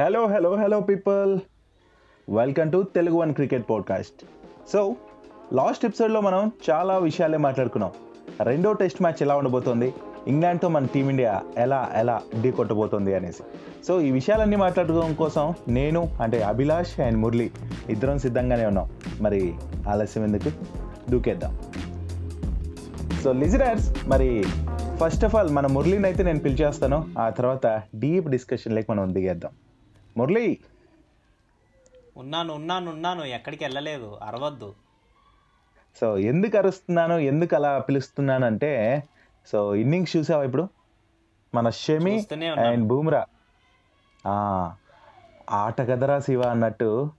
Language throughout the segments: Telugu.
Hello hello hello people welcome to Telugu one cricket podcast so last ఎపిసోడ్లో మనం చాలా విషయాలే మాట్లాడుకున్నాం. రెండో టెస్ట్ మ్యాచ్ ఎలా ఉండబోతోంది? ఇంగ్లాండ్తో మన టీమిండియా ఎలా ఎలా ఢీ కొట్టబోతోంది అనేసి. సో ఈ విషయాలన్నీ మాట్లాడుకోవడం కోసం నేను అంటే అభిలాష్ అండ్ మురళి ఇద్దరం సిద్ధంగానే ఉన్నాం. మరి ఆలస్యం ఎందుకు? దూకేద్దాం. సో లిజనర్స్ మరి ఫస్ట్ ఆఫ్ ఆల్ మన మురళిని అయితే నేను పిలిచేస్తాను. ఆ తర్వాత డీప్ డిస్కషన్ లేక మనం దిగేద్దాం. మురళి. ఉన్నాను ఉన్నాను ఉన్నాను. ఎక్కడికి వెళ్ళలేదు. అరవద్దు. సో ఎందుకు అరుస్తున్నాను ఎందుకు అలా పిలుస్తున్నాను అంటే సో ఇన్నింగ్స్ చూసావా ఇప్పుడు? మన షమి. అండ్ బూమ్రా. ఆట కదరా శివ అన్నట్టు.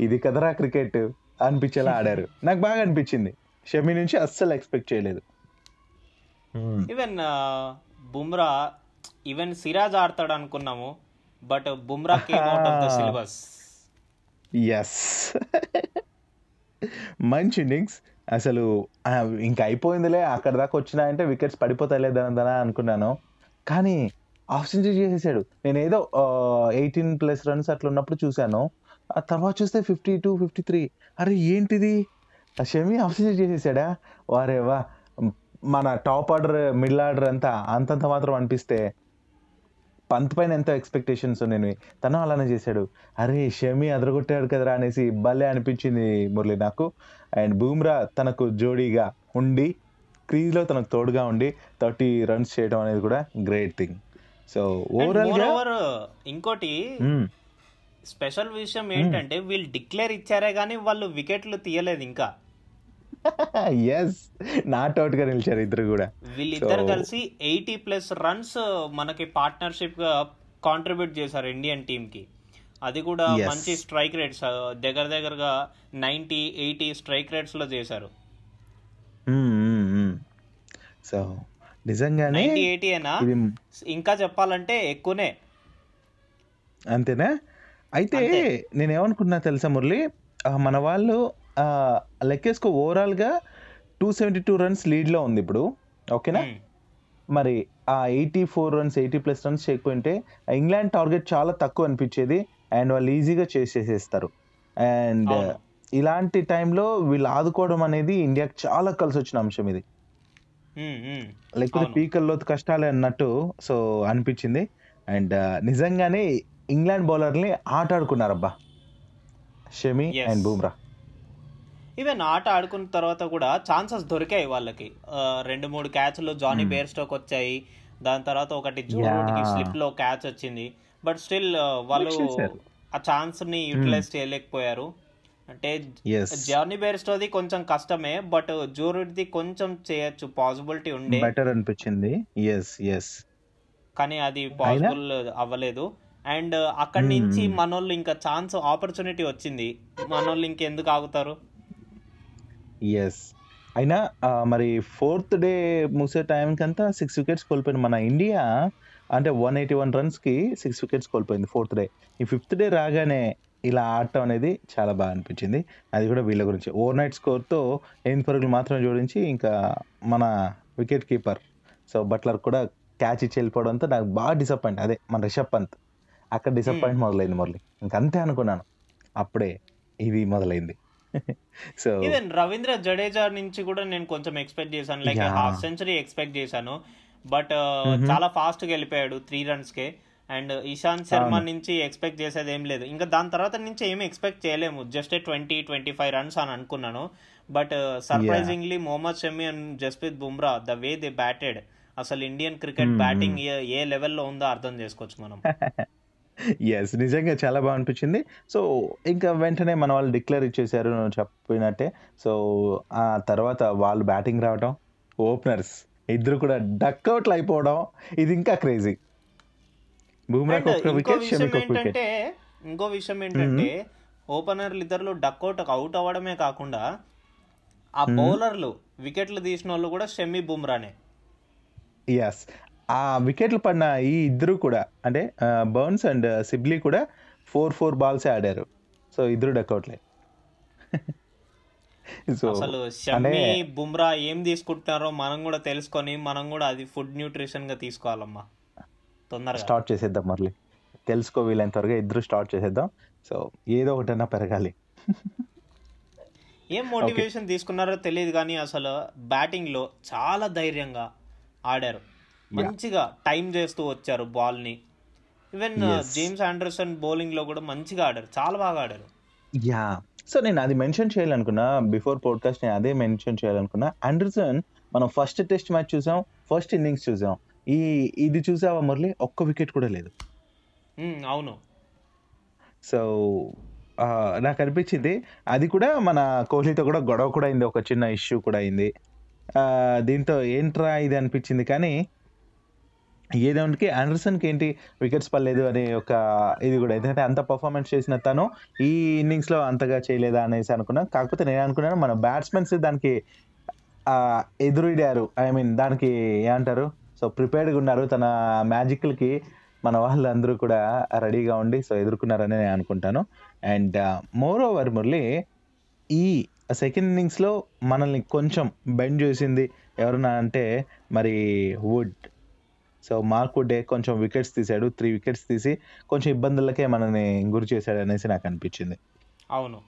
ఇది కదరా క్రికెట్ అనిపించేలా ఆడారు. నాకు బాగా అనిపించింది. షమి నుంచి అస్సలు ఎక్స్పెక్ట్ చేయలేదు. ఈవెన్ బుమ్రా ఈవెన్ సిరాజ్ ఆడతాడు అనుకున్నాము. But Bumrah came out of the syllabus. Yes మంచి ఇన్నింగ్స్. అసలు ఇంకా అయిపోయిందిలే అక్కడ దాకా వచ్చినాయంటే వికెట్స్ పడిపోతాయిలేదనా అనుకున్నాను. కానీ హాఫ్ సెంచరీ చేసేసాడు. నేను ఏదో ఎయిటీన్ ప్లస్ రన్స్ అట్లా ఉన్నప్పుడు చూశాను. ఆ తర్వాత చూస్తే ఫిఫ్టీ టూ ఫిఫ్టీ త్రీ. అరే ఏంటిది? షమి హాఫ్ సెంచరీ చేసేసాడా? వారే వా మన టాప్ ఆర్డర్ మిడిల్ ఆర్డర్ అంతా అంతంత మాత్రం అనిపిస్తే పంత్ పైన ఎంతో ఎక్స్పెక్టేషన్స్ నేను తను అలానే చేశాడు. అరే షమి అదరగొట్టాడు కదరా అనేసి భలే అనిపించింది మురళి నాకు. అండ్ బూమ్రా తనకు జోడీగా ఉండి క్రీజ్లో తనకు తోడుగా ఉండి థర్టీ రన్స్ చేయడం అనేది కూడా గ్రేట్ థింగ్ సో ఓవరాల్గా ఓవర్ ఇంకోటి స్పెషల్ విషయం ఏంటంటే వీళ్ళు డిక్లేర్ ఇచ్చారే కానీ వాళ్ళు వికెట్లు తీయలేదు ఇంకా. ఎస్ నాట్ అవుట్గా నిలిచారు ఇద్దరు కూడా. వీళ్ళిద్దరు కలిసి ఎయిటీ ప్లస్ రన్స్ మనకి పార్ట్నర్షిప్గా కాంట్రిబ్యూట్ చేశారు ఇండియన్ టీమ్కి. అది కూడా. మంచి స్ట్రైక్ రేట్స్ దగ్గర దగ్గరగా నైన్టీ ఎయిటీ స్ట్రైక్ రేట్స్లో చేశారు. సో నిజంగానే నైన్టీ ఎయిటీ అయినా ఇంకా చెప్పాలంటే ఎక్కువనే. అంతేనా? అయితే అంతే. నేనేమనుకున్నా తెలుసా మురళి? మన వాళ్ళు లెక్కేసుకో ఓవరాల్గా టూ సెవెంటీ టూ రన్స్ లీడ్లో ఉంది ఇప్పుడు ఓకేనా. మరి ఆ eighty four runs eighty plus runs చేయకపోయింటే England target చాలా తక్కువ అనిపించేది అండ్ వాళ్ళు ఈజీగా చేసేసేస్తారు అండ్. ఇలాంటి టైంలో వీళ్ళు ఆదుకోవడం అనేది ఇండియాకి చాలా కలిసి వచ్చిన అంశం ఇది. లేకపోతే. పీకల్లో కష్టాలే అన్నట్టు సో అనిపించింది అండ్ నిజంగానే ఇంగ్లాండ్ బౌలర్ని ఆట ఆడుకున్నారబ్బా షమి. అండ్ బూమ్రా ఈవెన్ ఆట ఆడుకున్న తర్వాత కూడా ఛాన్సెస్ దొరికాయి వాళ్ళకి. రెండు మూడు క్యాచ్లు జానీ బేర్ స్టోక్ వచ్చాయి. దాని తర్వాత ఒకటి స్లిప్లో క్యాచ్ వచ్చింది. బట్ స్టిల్ వాళ్ళు. ఆ ఛాన్స్ని యూటిలైజ్ చేయలేకపోయారు. అంటే జానీ బేర్స్టోది కొంచెం కష్టమే బట్ జో రూట్ది కొంచెం చేయొచ్చు. పాసిబిలిటీ ఉండే. బెటర్ అనిపించింది. ఎస్ ఎస్ కానీ అది పాసిబుల్ అవ్వలేదు. అండ్ అక్కడి నుంచి మనోళ్ళు ఇంకా ఛాన్స్ ఆపర్చునిటీ వచ్చింది. మనోళ్ళు ఇంకెందుకు ఆగుతారు? ఎస్ అయినా ఆ, మరి ఫోర్త్ డే ముగిసే టైంకి అంతా సిక్స్ వికెట్స్ కోల్పోయింది. మన ఇండియా అంటే వన్ ఎయిటీ వన్ రన్స్కి సిక్స్ వికెట్స్ కోల్పోయింది ఫోర్త్ డే. ఈ ఫిఫ్త్ డే రాగానే ఇలా ఆడటం అనేది చాలా బాగా అనిపించింది. అది కూడా వీళ్ళ గురించి. ఓవర్ నైట్ స్కోర్తో ఎనిమిది పరుగులు మాత్రమే జోడించి ఇంకా మన వికెట్ కీపర్ సో బట్లర్ కూడా క్యాచ్ ఇచ్చి వెళ్ళిపోవడంతో నాకు బాగా డిసప్పాయింట్ అదే మన రిషబ్ పంత్. అక్కడ డిసప్పాయింట్ మొదలైంది మురళి. ఇంకంతే అనుకున్నాను. అప్పుడే ఇది మొదలైంది. సో ఈవెన్ రవీంద్ర జడేజా నుంచి కూడా నేను కొంచెం ఎక్స్పెక్ట్ చేశాను. లైక్. హాఫ్ సెంచరీ ఎక్స్పెక్ట్ చేశాను. బట్ చాలా ఫాస్ట్గా వెళ్ళిపోయాడు త్రీ రన్స్ కే. అండ్ ఇషాంత్ శర్మ నుంచి ఎక్స్పెక్ట్ చేసేది ఏం లేదు. ఇంకా దాని తర్వాత నుంచి ఏమి ఎక్స్పెక్ట్ చేయలేము. Just twenty twenty five runs అని అనుకున్నాను. But surprisingly Mohammed Shami and Jasprit Bumrah the way they batted అసలు ఇండియన్ క్రికెట్ బ్యాటింగ్ ఏ లెవెల్లో ఉందో అర్థం చేసుకోవచ్చు మనం. ఎస్ నిజంగా చాలా బాగా అనిపించింది. సో ఇంకా వెంటనే మన వాళ్ళు డిక్లేర్ ఇచ్చేసారు నువ్వు చెప్పినట్టే. సో ఆ తర్వాత వాళ్ళు బ్యాటింగ్ రావడం ఓపెనర్స్ ఇద్దరు కూడా డక్అవుట్లు అయిపోవడం ఇది ఇంకా క్రేజీ. బూమ్రాకి And ఒక్క ఇంకో వికెట్ విషయం షమికి ఒక వికెట్. ఏంటంటే ఇంకో విషయం ఏంటంటే ఓపెనర్లు ఇద్దరు డక్అవుట్ అవుట్ అవ్వడమే కాకుండా ఆ బౌలర్లు వికెట్లు తీసిన వాళ్ళు కూడా షమి బుమ్రానే. ఎస్ ఆ వికెట్లు పడిన ఈ ఇద్దరు కూడా అంటే బర్న్స్ అండ్ సిబ్లీ కూడా ఫోర్ ఫోర్ బాల్సే ఆడారు. సో ఇద్దరు డక్అవుట్లే. సో అసలు షమ్మి బుమ్రా ఏం తీసుకుంటున్నారో మనం కూడా తెలుసుకొని మనం కూడా అది ఫుడ్ న్యూట్రిషన్గా తీసుకోవాలమ్మా. తొందరగా. స్టార్ట్ చేసేద్దాం మళ్ళీ. తెలుసుకో వీలైనంత త్వరగా ఇద్దరు స్టార్ట్ చేసేద్దాం. సో ఏదో ఒకటైనా పెరగాలి. ఏం మోటివేషన్ తీసుకున్నారో తెలియదు కానీ అసలు బ్యాటింగ్లో చాలా ధైర్యంగా ఆడారు. మంచిగా టైం చేస్తూ వచ్చారు బాల్ని ఈవెన్ జేమ్స్ ఆండర్సన్ బౌలింగ్లో కూడా మంచిగా ఆడారు చాలా బాగా ఆడారు. యా సో నేను అది మెన్షన్ చేయాలనుకున్నా బిఫోర్ పోడ్కాస్ట్ నేను అదే మెన్షన్ చేయాలనుకున్నా ఆండర్సన్ మనం ఫస్ట్ టెస్ట్ మ్యాచ్ చూసాం ఫస్ట్ ఇన్నింగ్స్ చూసాం. ఈ ఇది చూసావా మురళి? ఒక్క వికెట్ కూడా లేదు. ఉమ్, అవును. సో నాకు అనిపించింది అది కూడా మన కోహ్లీతో కూడా గొడవ కూడా అయింది ఒక చిన్న ఇష్యూ కూడా అయింది. దీంతో ఏంట్రా ఇది అనిపించింది కానీ ఏదేమిటికి ఆండర్సన్కి ఏంటి వికెట్స్ పడలేదు అనే ఒక ఇది కూడా. ఎందుకంటే అంత పర్ఫార్మెన్స్ చేసిన తను ఈ ఇన్నింగ్స్లో అంతగా చేయలేదా అనేసి అనుకున్నాను కాకపోతే నేను అనుకున్నాను మన బ్యాట్స్మెన్స్ దానికి ఎదురుడారు ఐ మీన్ దానికి ఏమంటారు? సో ప్రిపేర్డ్గా ఉన్నారు. తన మ్యాజిక్లకి మన వాళ్ళందరూ కూడా రెడీగా ఉండి సో ఎదుర్కొన్నారని నేను అనుకుంటాను. అండ్ మోర్ ఓవర్ మురళి ఈ సెకండ్ ఇన్నింగ్స్లో మనల్ని కొంచెం బెండ్ చేసింది ఎవరన్నా అంటే మరి వుడ్. సో మార్క్ వుడ్డే కొంచెం వికెట్స్ తీశాడు త్రీ వికెట్స్ తీసి కొంచెం ఇబ్బందులకే మనల్ని గురి చేశాడు అనేసి నాకు అనిపించింది. అవును.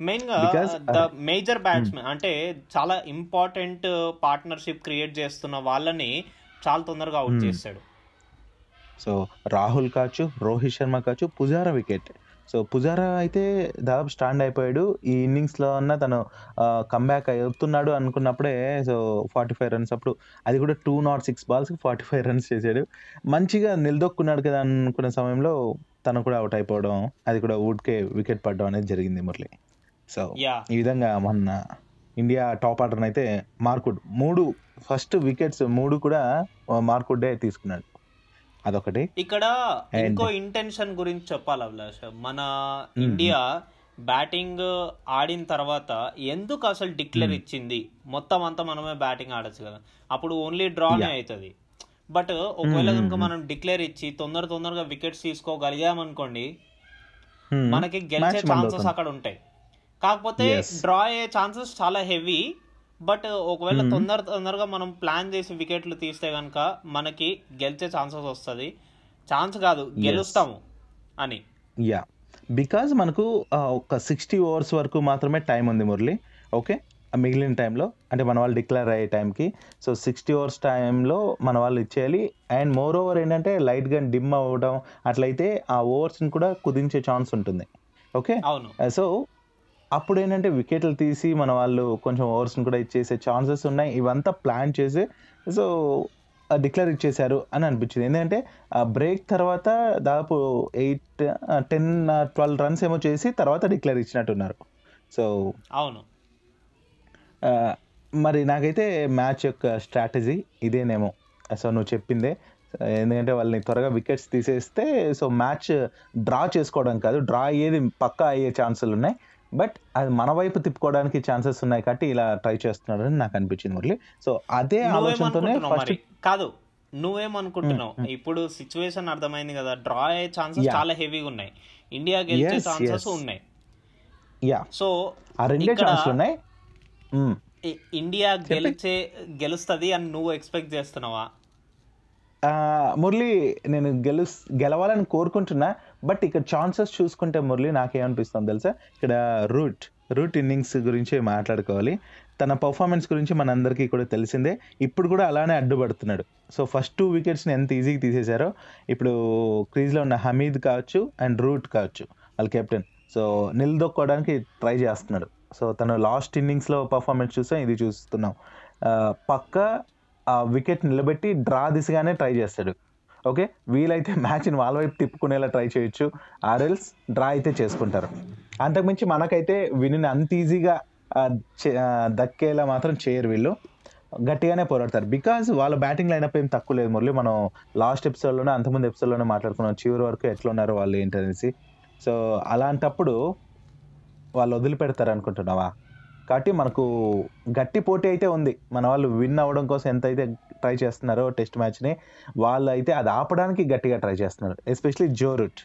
మెయిన్గా Because, ద మేజర్ బ్యాట్స్మెన్ అంటే చాలా ఇంపార్టెంట్ పార్ట్నర్షిప్ క్రియేట్ చేస్తున్న వాళ్ళని చాలా తొందరగా అవుట్ చేస్తాడు సో రాహుల్ కావచ్చు రోహిత్ శర్మ కావచ్చు పుజారా వికెట్. సో పుజారా అయితే దాదాపు స్టాండ్ అయిపోయాడు. ఈ ఇన్నింగ్స్లో అన్న తను కంబ్యాక్ అవుతున్నాడు అనుకున్నప్పుడే సో ఫార్టీ ఫైవ్ రన్స్ అప్పుడు అది కూడా టూ నాట్ సిక్స్ బాల్స్కి ఫార్టీ ఫైవ్ రన్స్ చేశాడు. మంచిగా నిలదొక్కున్నాడు కదా అనుకున్న సమయంలో తను కూడా అవుట్ అయిపోవడం అది కూడా వుడ్కే వికెట్ పడడం అనేది జరిగింది మురళి. సో ఈ విధంగా మొన్న ఇండియా టాప్ ఆర్డర్ అయితే మార్కుడ్ మూడు ఫస్ట్ వికెట్స్ మూడు కూడా మార్కుడ్డే తీసుకున్నాడు. అదొకటి. ఇక్కడ ఇంకో ఇంటెన్షన్ గురించి చెప్పాలి అభిలాష్. మన ఇండియా బ్యాటింగ్ ఆడిన తర్వాత ఎందుకు అసలు డిక్లేర్ ఇచ్చింది? మొత్తం అంతా మనమే బ్యాటింగ్ ఆడొచ్చు కదా. అప్పుడు ఓన్లీ డ్రానే అవుతుంది. బట్ ఒకవేళ కనుక మనం డిక్లేర్ ఇచ్చి తొందర తొందరగా వికెట్స్ తీసుకోగలిగామనుకోండి Hmm. మనకి గెలిచే ఛాన్సెస్. అక్కడ ఉంటాయి. కాకపోతే. డ్రా అయ్యే ఛాన్సెస్ చాలా హెవీ బట్ ఒకవేళ తొందర తొందరగా మనం ప్లాన్ చేసి వికెట్లు తీస్తే కనుక మనకి గెలిచే ఛాన్సెస్ వస్తుంది. ఛాన్స్ కాదు గెలుస్తాము అని. యా బికాజ్ మనకు ఒక సిక్స్టీ ఓవర్స్ వరకు మాత్రమే టైం ఉంది మురళి. ఓకే మిగిలిన టైంలో అంటే మన వాళ్ళు డిక్లేర్ అయ్యే టైంకి సో సిక్స్టీ ఓవర్స్ టైంలో మన వాళ్ళు ఇచ్చేయాలి. అండ్ మోర్ ఓవర్ ఏంటంటే లైట్గా డిమ్ అవ్వడం అట్లయితే ఆ ఓవర్స్ని కూడా కుదించే ఛాన్స్ ఉంటుంది. ఓకే అవును. సో అప్పుడు ఏంటంటే వికెట్లు తీసి మన వాళ్ళు కొంచెం ఓవర్స్ని కూడా ఇచ్చేసే ఛాన్సెస్ ఉన్నాయి. ఇవంతా ప్లాన్ చేసి సో డిక్లేర్ ఇచ్చేశారు అని అనిపించింది. ఎందుకంటే ఆ బ్రేక్ తర్వాత దాదాపు ఎయిట్ టెన్ ట్వెల్వ్ రన్స్ ఏమో చేసి తర్వాత డిక్లేర్ ఇచ్చినట్టున్నారు. సో అవును. మరి నాకైతే మ్యాచ్ యొక్క స్ట్రాటజీ ఇదేనేమో. సో నువ్వు చెప్పిందే. ఎందుకంటే వాళ్ళని త్వరగా వికెట్స్ తీసేస్తే సో మ్యాచ్ డ్రా చేసుకోవడం కాదు డ్రా అయ్యేది పక్కా అయ్యే ఛాన్సులు ఉన్నాయి బట్ అది మన వైపు తిప్పుకోవడానికి ఛాన్సెస్ ఉన్నాయి కాబట్టి ఇలా ట్రై చేస్తున్నారని నాకు అనిపించింది మురళి. సో అదే ఆలోచనతోనే కాదు నువ్వేమనుకుంటున్నావు ఇప్పుడు సిచ్యువేషన్ అర్థమైంది కదా డ్రా అయ్యే ఛాన్సెస్. చాలా హెవీగా ఉన్నాయి. ఇండియా గెలిచే ఛాన్సెస్. ఉన్నాయి. యా సో ఉన్నాయి. ఇండియా గెలిచే గెలుస్తుంది అని నువ్వు ఎక్స్పెక్ట్ చేస్తున్నావా? మురళి నేను గెలు గెలవాలని కోరుకుంటున్నా. బట్ ఇక్కడ ఛాన్సెస్ చూసుకుంటే మురళి నాకేమనిపిస్తుంది తెలుసా? ఇక్కడ రూట్ రూట్ ఇన్నింగ్స్ గురించి మాట్లాడుకోవాలి. తన పర్ఫార్మెన్స్ గురించి మనందరికీ కూడా తెలిసిందే. ఇప్పుడు కూడా అలానే అడ్డుపడుతున్నాడు. సో ఫస్ట్ టూ వికెట్స్ని ఎంత ఈజీగా తీసేశారో ఇప్పుడు క్రీజ్లో ఉన్న హమీద్ కావచ్చు అండ్ రూట్ కావచ్చు వాళ్ళ కెప్టెన్ సో నిలదొక్కోవడానికి ట్రై చేస్తున్నాడు. సో తను లాస్ట్ ఇన్నింగ్స్లో పర్ఫార్మెన్స్ చూసాం ఇది చూస్తున్నాం. Uh, పక్క ఆ వికెట్ నిలబెట్టి డ్రా దిశగానే ట్రై చేస్తాడు. ఓకే? వీలైతే మ్యాచ్ని వాళ్ళ వైపు తిప్పుకునేలా ట్రై చేయొచ్చు. ఆర్ఎల్స్ డ్రా అయితే చేసుకుంటారు. అంతకుమించి మనకైతే విని అంత ఈజీగా చే- దక్కేలా మాత్రం చేయరు వీళ్ళు. గట్టిగానే పోరాడతారు. బికాజ్ వాళ్ళ బ్యాటింగ్ లైనప్ ఏం తక్కువ లేదు మురళి. మనం లాస్ట్ ఎపిసోడ్లోనే అంతకుముందు ఎపిసోడ్లోనే మాట్లాడుకున్నాం. చివరి వరకు ఎట్లా ఉన్నారు వాళ్ళు ఏంటనేసి. సో అలాంటప్పుడు వాళ్ళు వదిలిపెడతారు అనుకుంటున్నావా కాబట్టి మనకు గట్టి పోటీ అయితే ఉంది. మన వాళ్ళు విన్ అవ్వడం కోసం ఎంత అయితే ట్రై చేస్తున్నారో టెస్ట్ మ్యాచ్ని వాళ్ళు అయితే అది ఆపడానికి గట్టిగా ట్రై చేస్తున్నారు. Especially Joe Root.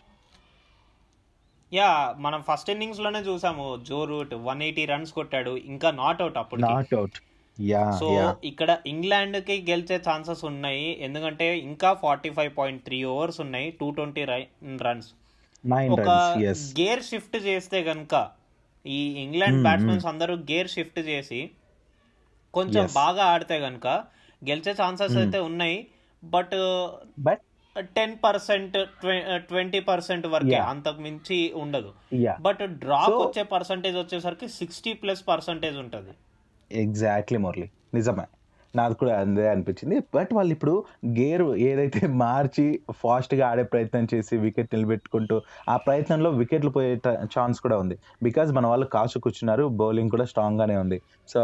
యా మనం ఫస్ట్ ఇన్నింగ్స్లోనే చూసాము. Joe Root one eighty runs కొట్టాడు. ఇంకా నాట్ అవుట్ అప్పుడు నాట్ అవుట్. యా సో ఇక్కడ ఇంగ్లాండ్కి గెలిచే ఛాన్సెస్ ఉన్నాయి. ఎందుకంటే ఇంకా forty five point three overs ఉన్నాయి. Two twenty runs. ఒక గేర్ షిఫ్ట్ చేస్తే గనుక ఈ ఇంగ్లాండ్ బ్యాట్స్మెన్స్ అందరూ గేర్ షిఫ్ట్ చేసి కొంచెం. బాగా ఆడితే గనుక గెలిచే ఛాన్సెస్ అయితే ఉన్నాయి but but ten percent twenty percent వరకే. అంతకు మించి ఉండదు. బట్ డ్రాప్ వచ్చే పర్సంటేజ్ వచ్చేసరికి సిక్స్టీ ప్లస్ పర్సంటేజ్ ఉంటుంది. ఎగ్జాక్ట్లీ మురళి నిజమే. నాకు కూడా అందే అనిపించింది. బట్ వాళ్ళు ఇప్పుడు గేర్ ఏదైతే మార్చి ఫాస్ట్గా ఆడే ప్రయత్నం చేసి వికెట్ నిలబెట్టుకుంటూ ఆ ప్రయత్నంలో వికెట్లు పోయే ఛాన్స్ కూడా ఉంది. బికాజ్ మన వాళ్ళు కాసు కూర్చున్నారు బౌలింగ్ కూడా స్ట్రాంగ్గానే ఉంది. సో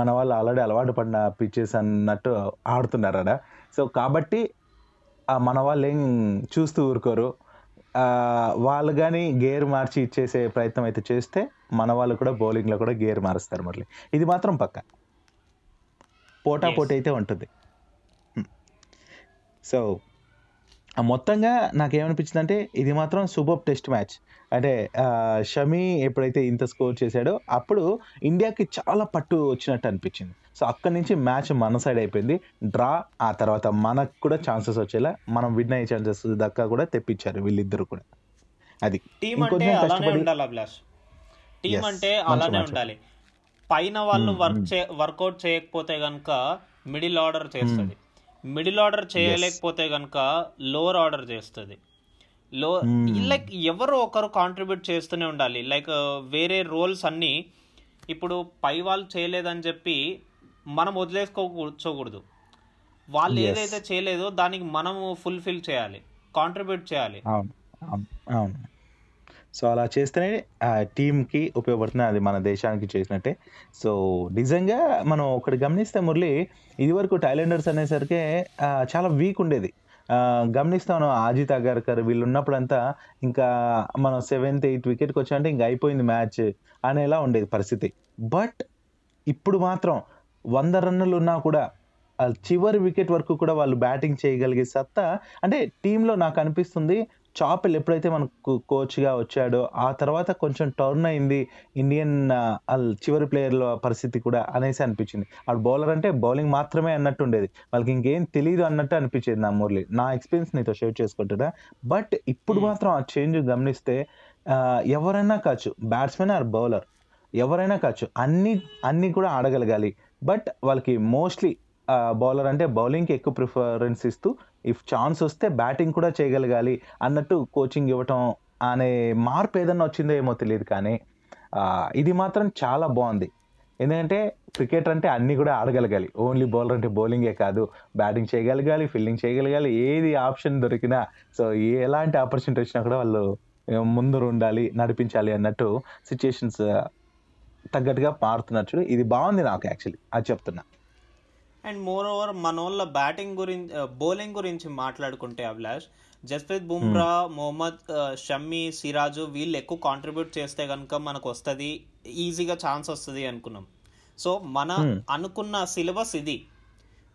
మన వాళ్ళు ఆల్రెడీ అలవాటు పడిన పిచ్చెస్ అన్నట్టు ఆడుతున్నారు అడ. సో కాబట్టి మన వాళ్ళు ఏం చూస్తూ ఊరుకోరు. వాళ్ళు కానీ గేర్ మార్చి ఇచ్చేసే ప్రయత్నం అయితే చేస్తే మన వాళ్ళు కూడా బౌలింగ్లో కూడా గేర్ మారుస్తారు మళ్ళీ ఇది మాత్రం పక్క. పోటా. పోటీ అయితే ఉంటుంది. సో మొత్తంగా నాకేమనిపించింది అంటే ఇది మాత్రం సూపర్ టెస్ట్ మ్యాచ్. అంటే షమి ఎప్పుడైతే ఇంత స్కోర్ చేశాడో అప్పుడు ఇండియాకి చాలా పట్టు వచ్చినట్టు అనిపించింది. సో అక్కడి నుంచి మ్యాచ్ మన సైడ్ అయిపోయింది. డ్రా ఆ తర్వాత మనకు కూడా ఛాన్సెస్ వచ్చేలా మనం విన్ అయ్యే ఛాన్సెస్ దక్కా కూడా తెప్పించారు వీళ్ళిద్దరు కూడా. అది. టీం అంటే అలానే ఉండాలి టీం అంటే అలానే. ఉండాలి. పైన వాళ్ళు వర్క్. చే వర్కౌట్ చేయకపోతే గనుక మిడిల్ ఆర్డర్ చేస్తుంది. మిడిల్ ఆర్డర్ చేయలేకపోతే గనుక లోవర్ ఆర్డర్ చేస్తుంది. లో. లైక్ ఎవరో ఒకరు కాంట్రిబ్యూట్ చేస్తూనే ఉండాలి. లైక్ వేరే రోల్స్ అన్నీ ఇప్పుడు పై వాళ్ళు చేయలేదని చెప్పి మనం వదిలేసుకో కూర్చోకూడదు వాళ్ళు. ఏదైతే చేయలేదో దానికి మనము ఫుల్ఫిల్ చేయాలి. కాంట్రిబ్యూట్ చేయాలి. సో అలా చేస్తేనే ఆ టీంకి ఉపయోగపడుతుంది అది మన దేశానికి చేసినట్టే. సో నిజంగా మనం ఒకటి గమనిస్తే మురళి ఇదివరకు టైలెండర్స్ అనేసరికి చాలా వీక్ ఉండేది. ఆ, గమనిస్తాను అజిత్ అగర్కర్ వీళ్ళు ఉన్నప్పుడంతా ఇంకా మనం సెవెంత్ ఎయిత్ వికెట్కి వచ్చామంటే ఇంకా అయిపోయింది మ్యాచ్ అనేలా ఉండేది పరిస్థితి. బట్ ఇప్పుడు మాత్రం వంద రన్నులు ఉన్నా కూడా చివరి వికెట్ వరకు కూడా వాళ్ళు బ్యాటింగ్ చేయగలిగే సత్తా అంటే టీంలో నాకు అనిపిస్తుంది చాపెల్ ఎప్పుడైతే మనకు కోచ్గా వచ్చాడో ఆ తర్వాత కొంచెం టర్న్ అయింది ఇండియన్ చివరి ప్లేయర్ల పరిస్థితి కూడా అనేసి అనిపించింది. ఆ బౌలర్ అంటే బౌలింగ్ మాత్రమే అన్నట్టు ఉండేది. వాళ్ళకి ఇంకేం తెలియదు అన్నట్టు అనిపించేది నా మురళి. నా ఎక్స్పీరియన్స్ నీతో షేర్ చేసుకుంటున్నా. బట్ ఇప్పుడు. మాత్రం ఆ చేంజ్ గమనిస్తే ఎవరైనా కావచ్చు బ్యాట్స్మెన్ ఆర్ బౌలర్ ఎవరైనా కావచ్చు అన్ని అన్ని కూడా ఆడగలగాలి. బట్ వాళ్ళకి మోస్ట్లీ బౌలర్ అంటే బౌలింగ్కి ఎక్కువ ప్రిఫరెన్స్ ఇస్తూ ఇఫ్ ఛాన్స్ వస్తే బ్యాటింగ్ కూడా చేయగలగాలి అన్నట్టు కోచింగ్ ఇవ్వటం అనే మార్పు ఏదన్నా వచ్చిందో ఏమో తెలియదు కానీ ఇది మాత్రం చాలా బాగుంది. ఎందుకంటే క్రికెట్ అంటే అన్నీ కూడా ఆడగలగాలి. ఓన్లీ బౌలర్ అంటే బౌలింగే కాదు. బ్యాటింగ్ చేయగలగాలి ఫీల్డింగ్ చేయగలగాలి ఏది ఆప్షన్ దొరికినా. సో ఎలాంటి ఆపర్చునిటీ వచ్చినా కూడా వాళ్ళు ముందు ఉండాలి నడిపించాలి అన్నట్టు సిచ్యుయేషన్స్ తగ్గట్టుగా మారుతున్నారు చూడు. ఇది బాగుంది నాకు యాక్చువల్లీ. అది చెప్తున్నా. అండ్ మోర్ ఓవర్ మన వాళ్ళ బ్యాటింగ్ గురించి బౌలింగ్ గురించి మాట్లాడుకుంటే అభిలాష్ జస్ప్రీత్ బుమ్రా మొహమ్మద్ ఆ, షమ్మి సిరాజు వీళ్ళు ఎక్కువ కాంట్రిబ్యూట్ చేస్తే కనుక మనకు వస్తుంది ఈజీగా ఛాన్స్ వస్తుంది అనుకున్నాం సో మన Hmm. అనుకున్న సిలబస్ ఇది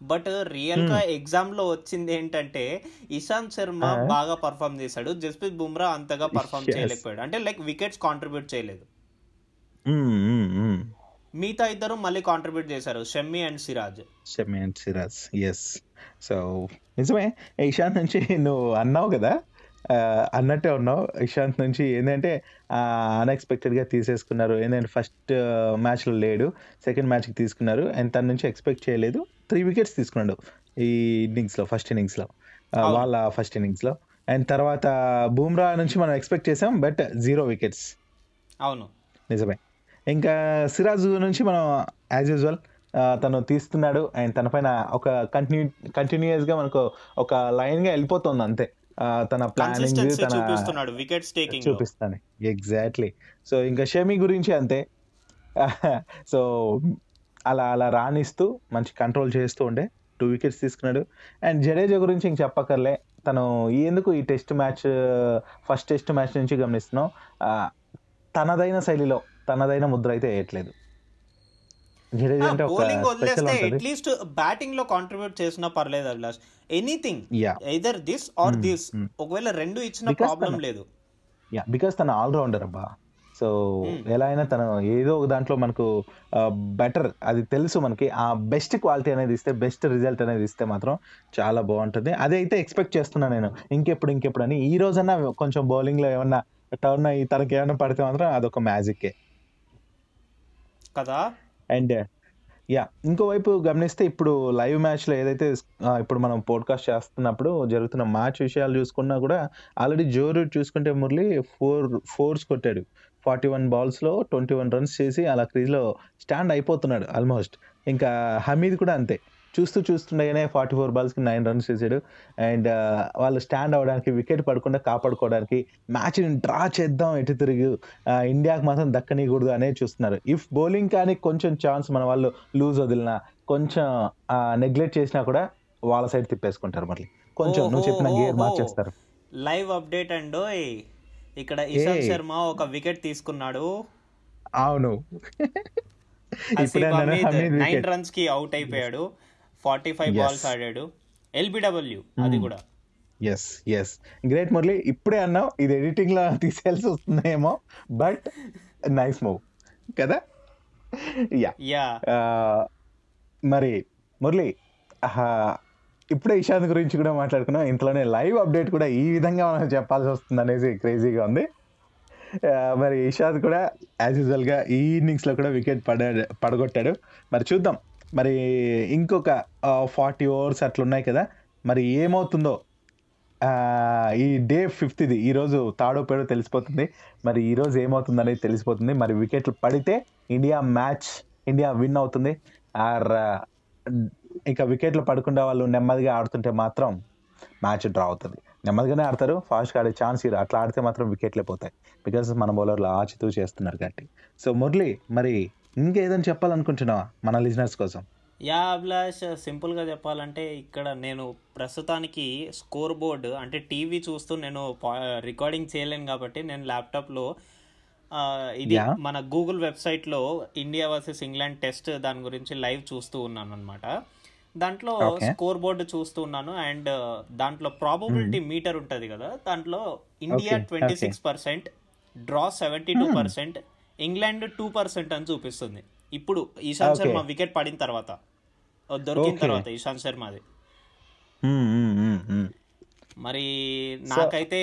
బట్ రియల్గా ఎగ్జామ్లో వచ్చింది ఏంటంటే ఇషాంత్ శర్మ. బాగా పర్ఫామ్ చేశాడు జస్ప్రీత్ బుమ్రా అంతగా పర్ఫామ్. చేయలేకపోయాడు అంటే లైక్ వికెట్స్ కాంట్రిబ్యూట్ చేయలేదు. మిగతా ఇద్దరు మళ్ళీ కాంట్రిబ్యూట్ చేశారు. Shammi and Siraj. Shami and Siraj yes so నిజమే. ఇషాంత్ నుంచి నువ్వు అన్నావు కదా? అన్నట్టే ఉన్నావు. ఇషాంత్ నుంచి ఏంటంటే అన్ఎక్స్పెక్టెడ్గా తీసేసుకున్నారు. ఏంటంటే ఫస్ట్ మ్యాచ్లో లేడు. సెకండ్ మ్యాచ్కి తీసుకున్నారు. అండ్ తన నుంచి ఎక్స్పెక్ట్ చేయలేదు. త్రీ వికెట్స్ తీసుకున్నాడు ఈ ఇన్నింగ్స్లో ఫస్ట్ ఇన్నింగ్స్లో. వాళ్ళ ఫస్ట్ ఇన్నింగ్స్లో అండ్ తర్వాత బూమ్రా నుంచి మనం ఎక్స్పెక్ట్ చేసాం బట్ జీరో వికెట్స్ అవును. నిజమే. ఇంకా సిరాజ్ నుంచి మనం యాజ్ యూజువల్ తను తీస్తున్నాడు. అండ్ తన పైన ఒక కంటిన్యూ కంటిన్యూస్గా మనకు ఒక లైన్గా వెళ్ళిపోతుంది అంతే. తన ప్లానింగ్ తన వికెట్స్ చూపిస్తాను. ఎగ్జాక్ట్లీ సో ఇంకా షమి గురించి అంతే. సో అలా అలా రాణిస్తూ మంచి కంట్రోల్ చేస్తూ ఉండే టూ వికెట్స్ తీసుకున్నాడు. అండ్ జడేజా గురించి ఇంక చెప్పక్కర్లే. తను ఎందుకు ఈ test match first test match నుంచి గమనిస్తున్నాం తనదైన శైలిలో తనదైన ముద్ర అయితే వేయట్లేదు. బౌలింగ్ వదిలేస్తే అట్లీస్ట్ బ్యాటింగ్లో కాంట్రిబ్యూట్ చేసినా పర్లేదు Abhilash. Anything yeah either this or Hmm, this hmm. ఒకవేళ రెండు ఇచ్చిన ప్రాబ్లం లేదు. యా బికాస్ తన ఆల్రౌండర్ అబ్బా. సో ఎలా అయినా తను ఏదో ఒక దాంట్లో మనకు బెటర్ అది తెలుసు మనకి ఆ బెస్ట్ క్వాలిటీ అనేది ఇస్తే బెస్ట్ రిజల్ట్ అనేది ఇస్తే మాత్రం చాలా బాగుంటుంది. అదే అయితే ఎక్స్పెక్ట్ చేస్తున్నాను నేను. ఇంకెప్పుడు ఇంకెప్పుడు అని ఈ రోజన్నా కొంచెం బౌలింగ్లో ఏమన్నా టర్న్ అయ్యి తనకి ఏమైనా పడితే మాత్రం అదొక మ్యాజిక్ కదా? అండ్ యా uh, ఇంకోవైపు గమనిస్తే ఇప్పుడు లైవ్ మ్యాచ్లో ఏదైతే ఇప్పుడు మనం పోడ్కాస్ట్ చేస్తున్నప్పుడు జరుగుతున్న మ్యాచ్ విషయాలు చూసుకున్నా కూడా ఆల్రెడీ జో రూట్ చూసుకుంటే మురళి ఫోర్ ఫోర్స్ కొట్టాడు. ఫార్టీ వన్ బాల్స్లో ట్వంటీ వన్ రన్స్ చేసి అలా క్రీజ్లో స్టాండ్ అయిపోతున్నాడు ఆల్మోస్ట్. ఇంకా హమీద్ కూడా అంతే. చూస్తూ చూస్తుండగానే ఫార్టీ ఫోర్ బాల్స్కి నైన్ రన్స్ చేశాడు. అండ్ వాళ్ళు స్టాండ్ అవ్వడానికి వికెట్ పడకుండా కాపాడుకోవడానికి మ్యాచ్ని డ్రా చేద్దాం ఎటు తిరిగి ఇండియాకి మాత్రం దక్కనీయకూడదు అనేది చూస్తున్నారు. ఇఫ్ బౌలింగ్ కానీ కొంచెం ఛాన్స్ మన వాళ్ళు లూజ్ వదిలినా కొంచెం నెగ్లెక్ట్ చేసినా కూడా వాళ్ళ సైడ్ తిప్పేసుకుంటారు మళ్ళీ. కొంచెం నువ్వు చెప్పిన గేర్ మార్చేస్తారు. లైవ్ అప్డేట్ అండ్ ఇక్కడ ఇషాంత్. శర్మ ఒక వికెట్ తీసుకున్నాడు. అవును. నైన్ రన్స్కి అవుట్ అయిపోయాడు. Forty five. బాల్స్ ఆడాడు. ఎల్బిడబ్ల్యూ అది కూడా. ఎస్ ఎస్ గ్రేట్ మురళి ఇప్పుడే అన్నావు ఇది ఎడిటింగ్లో తీసేయాల్సి వస్తుందేమో బట్ నైస్ మూవ్ కదా? యా యా ఆ, మరి మురళి ఆహా, ఇప్పుడే ఇషాంత్ గురించి కూడా మాట్లాడుకున్నాం. ఇంట్లోనే లైవ్ అప్డేట్ కూడా ఈ విధంగా మనం చెప్పాల్సి వస్తుంది అనేసి క్రేజీగా ఉంది. ఆ, మరి ఇషాద్ కూడా యాజ్ యూజువల్గా ఈ ఇన్నింగ్స్లో కూడా వికెట్ పడ పడగొట్టాడు. మరి చూద్దాం. మరి ఇంకొక ఫార్టీ ఓవర్స్ అట్లా ఉన్నాయి కదా మరి ఏమవుతుందో ఈ డే ఫిఫ్త్ది ఈరోజు తాడో పేడో తెలిసిపోతుంది. మరి ఈరోజు ఏమవుతుంది అనేది తెలిసిపోతుంది. మరి వికెట్లు పడితే ఇండియా మ్యాచ్ ఇండియా విన్ అవుతుంది. ఆర్ ఇక వికెట్లు పడకుండా వాళ్ళు నెమ్మదిగా ఆడుతుంటే మాత్రం మ్యాచ్ డ్రా అవుతుంది. నెమ్మదిగానే ఆడతారు. ఫాస్ట్గా ఆడే ఛాన్స్ ఇరు. అట్లా ఆడితే మాత్రం వికెట్లే పోతాయి. బికాస్ మన బౌలర్లు ఆచితూ చేస్తున్నారు కాబట్టి. సో మురళి మరి ఇంకేదైనా చెప్పాలనుకుంటున్నావా మన లిజనర్స్ కోసం యా అభిలాష్ సింపుల్గా చెప్పాలంటే ఇక్కడ నేను ప్రస్తుతానికి స్కోర్ బోర్డ్ అంటే టీవీ చూస్తూ నేను రికార్డింగ్ చేయలేను కాబట్టి నేను ల్యాప్టాప్లో ఇది. మన గూగుల్ వెబ్సైట్లో ఇండియా వర్సెస్ ఇంగ్లాండ్ టెస్ట్ దాని గురించి లైవ్ చూస్తూ ఉన్నాను అనమాట దాంట్లో. స్కోర్ బోర్డు చూస్తూ ఉన్నాను అండ్ దాంట్లో ప్రాబబిలిటీ మీటర్ ఉంటుంది కదా దాంట్లో India twenty. Six percent draw seventy two percent England two percent అని చూపిస్తుంది. ఇప్పుడు ఈశాంత్ Okay. శర్మ వికెట్ పడిన తర్వాత దొరికిన. తర్వాత ఈశాంత్ శర్మది. మరి నాకైతే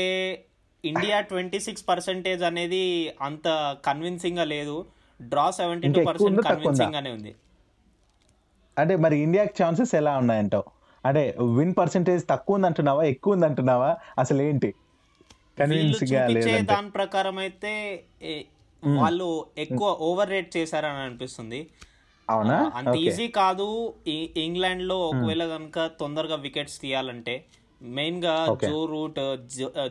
ఇండియా ట్వంటీ సిక్స్ పర్సెంటేజ్ అనేది అంత కన్విన్సింగ్గా లేదు draw seventy two percent? Convincing గానే ఉంది? అంటే మరి ఇండియాకి ఛాన్సెస్ ఎలా ఉన్నాయంటావు? అంటే విన్ పర్సెంటేజ్ తక్కువ ఉంది అంటున్నావా ఎక్కువ ఉంది అంటున్నావా అసలు ఏంటి దాని ప్రకారం అయితే వాళ్ళు ఎక్కువ ఓవర్ రేట్ చేశారని అనిపిస్తుంది. అవునా? అంత ఈజీ కాదు. ఇంగ్లాండ్లో ఒకవేళ కనుక తొందరగా వికెట్స్ తీయాలంటే మెయిన్గా. జో రూట్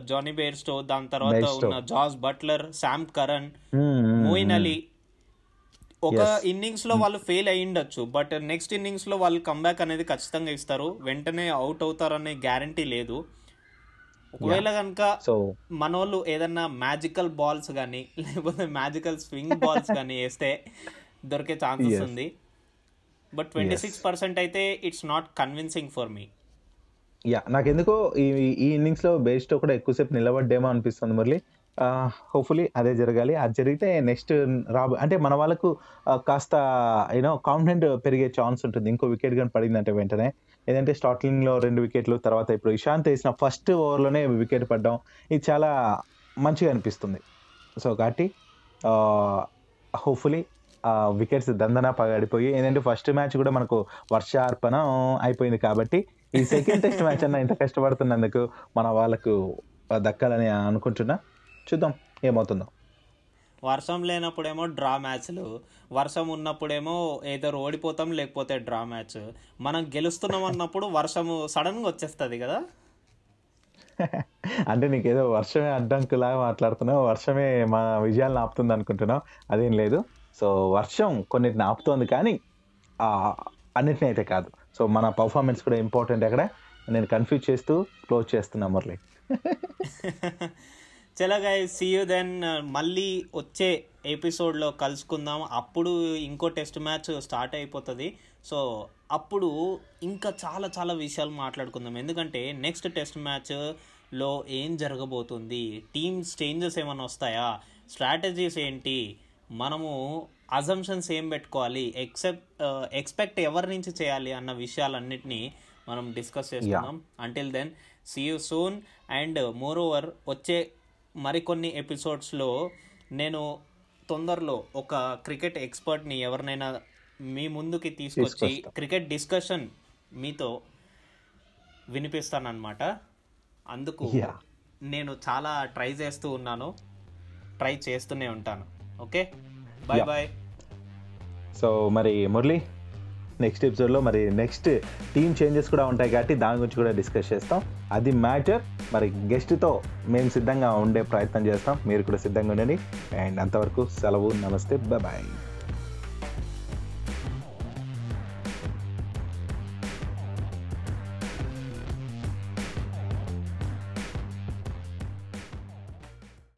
జానీ బేర్స్టో దాని తర్వాత. ఉన్న Jos Buttler Sam Curran Moeen Ali. ఒక. ఇన్నింగ్స్లో వాళ్ళు ఫెయిల్ అయ్యిండొచ్చు బట్ నెక్స్ట్ ఇన్నింగ్స్లో వాళ్ళు కంబ్యాక్ అనేది ఖచ్చితంగా ఇస్తారు. వెంటనే అవుట్ అవుతారనే గ్యారంటీ లేదు. ఒకవేళ కనుక సో మనోళ్ళు ఏదన్నా మ్యాజికల్ బాల్స్ కానీ లేకపోతే మ్యాజికల్ స్వింగ్ బాల్స్ కానీ వేస్తే దొరికే ఛాన్సెస్. ఉంది. బట్ ట్వంటీ సిక్స్ పర్సెంట్ అయితే it's not convincing for me yeah నాకెందుకో ఈ ఈ ఇన్నింగ్స్లో బేస్టో కూడా ఎక్కువసేపు నిలబడ్డేమో అనిపిస్తుంది మురళి. హోప్ఫుల్లీ అదే జరగాలి. అది జరిగితే నెక్స్ట్ రాబో అంటే మన వాళ్ళకు కాస్త యూనో కాన్ఫిడెంట్ పెరిగే ఛాన్స్ ఉంటుంది. ఇంకో వికెట్ కానీ పడిందంటే వెంటనే. ఏదంటే స్టార్టింగ్లో రెండు వికెట్లు తర్వాత ఇప్పుడు ఇషాంత్ వేసిన ఫస్ట్ ఓవర్లోనే వికెట్ పడ్డం ఇది చాలా మంచిగా అనిపిస్తుంది. సో కాబట్టి హోప్ఫుల్లీ వికెట్స్ దందన పగడిపోయి ఏంటంటే ఫస్ట్ మ్యాచ్ కూడా మనకు వర్షార్పణం అయిపోయింది కాబట్టి ఈ సెకండ్ టెస్ట్ మ్యాచ్ అన్న ఇంత కష్టపడుతున్నందుకు మన వాళ్ళకు దక్కాలని అనుకుంటున్నా. చూద్దాం ఏమవుతుందో. వర్షం లేనప్పుడేమో డ్రా మ్యాచ్లు వర్షం ఉన్నప్పుడేమో ఏదో ఓడిపోతాం లేకపోతే డ్రా మ్యాచ్. మనం గెలుస్తున్నాం అన్నప్పుడు వర్షము సడన్గా వచ్చేస్తుంది కదా? అంటే నీకేదో వర్షమే అడ్డంకులాగా మాట్లాడుతున్నావు వర్షమే మా విజయాలను ఆపుతుంది అనుకుంటున్నావు అదేం లేదు. సో వర్షం కొన్నిటిని ఆపుతోంది కానీ అన్నిటిని అయితే కాదు. సో మన పర్ఫార్మెన్స్ కూడా ఇంపార్టెంట్ అక్కడ నేను కన్ఫ్యూజ్ చేస్తూ క్లోజ్ చేస్తున్నా మురళి. చలో గైస్ సీ యూ దెన్ మళ్ళీ వచ్చే ఎపిసోడ్లో కలుసుకుందాం. అప్పుడు ఇంకో టెస్ట్ మ్యాచ్ స్టార్ట్ అయిపోతుంది. సో అప్పుడు ఇంకా చాలా చాలా విషయాలు మాట్లాడుకుందాం. ఎందుకంటే నెక్స్ట్ టెస్ట్ మ్యాచ్లో ఏం జరగబోతుంది? టీమ్స్ చేంజెస్ ఏమైనా వస్తాయా? స్ట్రాటజీస్ ఏంటి? మనము అజంప్షన్స్ ఏం పెట్టుకోవాలి? ఎక్సెప్ట్ ఎక్స్పెక్ట్ ఎవరి నుంచి చేయాలి అన్న విషయాలన్నిటినీ మనం డిస్కస్ చేసుకుందాం. Until then see you soon and moreover వచ్చే మరికొన్ని ఎపిసోడ్స్లో నేను తొందరలో ఒక క్రికెట్ ఎక్స్పర్ట్ని ఎవరినైనా మీ ముందుకి తీసుకొచ్చి. క్రికెట్ డిస్కషన్ మీతో వినిపిస్తానన్నమాట అందుకు. నేను చాలా ట్రై చేస్తూ ఉన్నాను ట్రై చేస్తూనే ఉంటాను ఓకే బాయ్. బాయ్ సో మరి మురళి నెక్స్ట్ ఎపిసోడ్లో మరి నెక్స్ట్ టీమ్ చేంజెస్ కూడా ఉంటాయి కాబట్టి దాని గురించి కూడా డిస్కస్ చేస్తాం. అది మ్యాటర్ మరి గెస్ట్తో మేము సిద్ధంగా ఉండే ప్రయత్నం చేస్తాం. మీరు కూడా సిద్ధంగా ఉండండి. అండ్ అంతవరకు సెలవు నమస్తే బాయ్